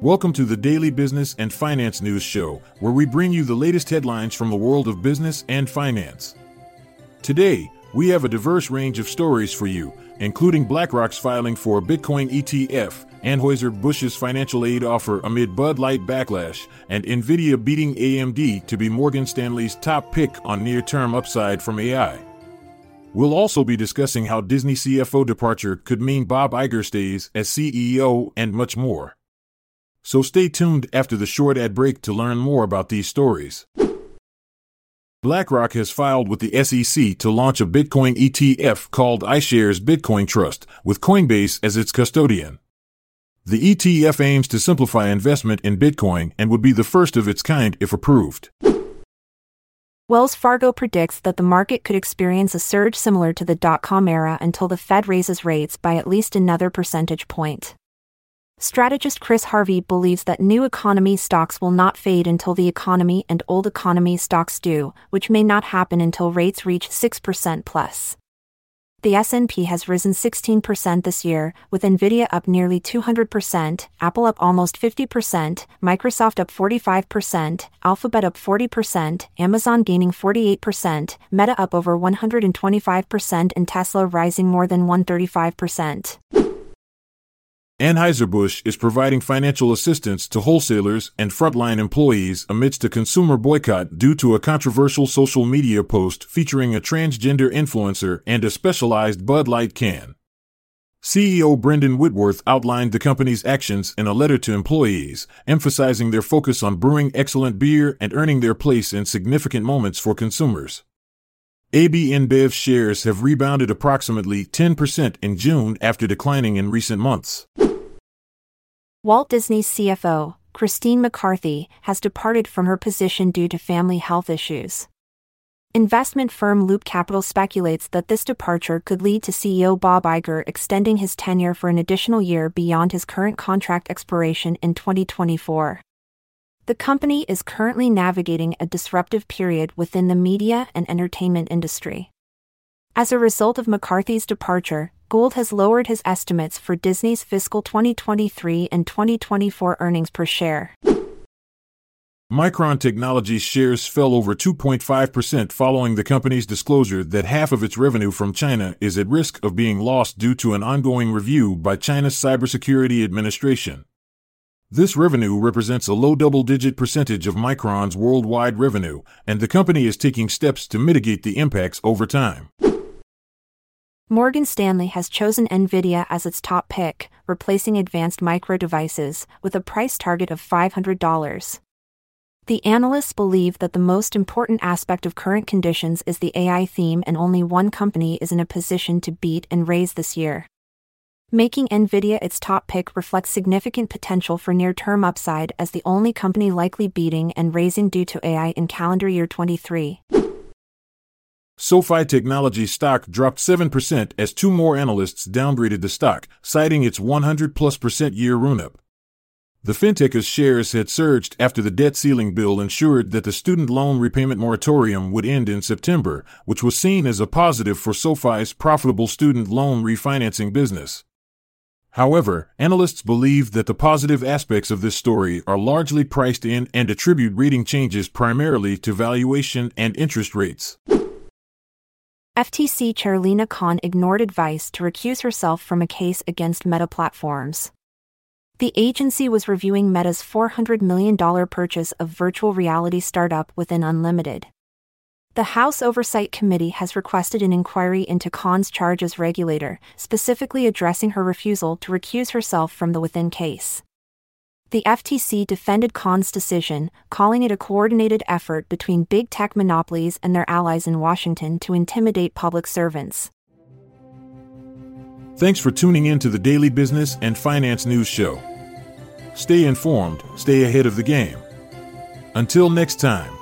Welcome to the Daily Business and Finance News Show, where we bring you the latest headlines from the world of business and finance. Today, we have a diverse range of stories for you, including BlackRock's filing for a Bitcoin ETF, Anheuser-Busch's financial aid offer amid Bud Light backlash, and Nvidia beating AMD to be Morgan Stanley's top pick on near-term upside from AI. We'll also be discussing how Disney CFO departure could mean Bob Iger stays as CEO and much more. So stay tuned after the short ad break to learn more about these stories. BlackRock has filed with the SEC to launch a Bitcoin ETF called iShares Bitcoin Trust, with Coinbase as its custodian. The ETF aims to simplify investment in Bitcoin and would be the first of its kind if approved. Wells Fargo predicts that the market could experience a surge similar to the dot com era until the Fed raises rates by at least another percentage point. Strategist Chris Harvey believes that new economy stocks will not fade until the economy and old economy stocks do, which may not happen until rates reach 6% plus. The S&P has risen 16% this year, with Nvidia up nearly 200%, Apple up almost 50%, Microsoft up 45%, Alphabet up 40%, Amazon gaining 48%, Meta up over 125% and Tesla rising more than 135%. Anheuser-Busch is providing financial assistance to wholesalers and frontline employees amidst a consumer boycott due to a controversial social media post featuring a transgender influencer and a specialized Bud Light can. CEO Brendan Whitworth outlined the company's actions in a letter to employees, emphasizing their focus on brewing excellent beer and earning their place in significant moments for consumers. AB InBev shares have rebounded approximately 10% in June after declining in recent months. Walt Disney's CFO, Christine McCarthy, has departed from her position due to family health issues. Investment firm Loop Capital speculates that this departure could lead to CEO Bob Iger extending his tenure for an additional year beyond his current contract expiration in 2024. The company is currently navigating a disruptive period within the media and entertainment industry. As a result of McCarthy's departure, Gould has lowered his estimates for Disney's fiscal 2023 and 2024 earnings per share. Micron Technologies shares fell over 2.5% following the company's disclosure that half of its revenue from China is at risk of being lost due to an ongoing review by China's Cybersecurity Administration. This revenue represents a low double digit percentage of Micron's worldwide revenue, and the company is taking steps to mitigate the impacts over time. Morgan Stanley has chosen Nvidia as its top pick, replacing Advanced Micro Devices, with a price target of $500. The analysts believe that the most important aspect of current conditions is the AI theme, and only one company is in a position to beat and raise this year. Making Nvidia its top pick reflects significant potential for near term upside as the only company likely beating and raising due to AI in calendar year 23. SoFi Technology stock dropped 7% as two more analysts downgraded the stock, citing its 100 plus percent year run up. The fintech's shares had surged after the debt ceiling bill ensured that the student loan repayment moratorium would end in September, which was seen as a positive for SoFi's profitable student loan refinancing business. However, analysts believe that the positive aspects of this story are largely priced in and attribute rating changes primarily to valuation and interest rates. FTC Chair Lina Khan ignored advice to recuse herself from a case against Meta Platforms. The agency was reviewing Meta's $400 million purchase of virtual reality startup Within Unlimited. The House Oversight Committee has requested an inquiry into Khan's charge as regulator, specifically addressing her refusal to recuse herself from the Within case. The FTC defended Khan's decision, calling it a coordinated effort between big tech monopolies and their allies in Washington to intimidate public servants. Thanks for tuning in to the Daily Business and Finance News Show. Stay informed, stay ahead of the game. Until next time.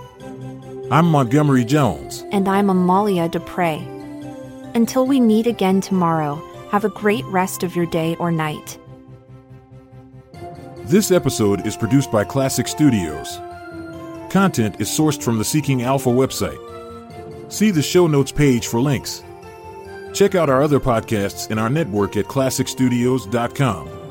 I'm Montgomery Jones. And I'm Amalia Dupre. Until we meet again tomorrow, have a great rest of your day or night. This episode is produced by Klassic Studios. Content is sourced from the Seeking Alpha website. See the show notes page for links. Check out our other podcasts in our network at klassicstudios.com.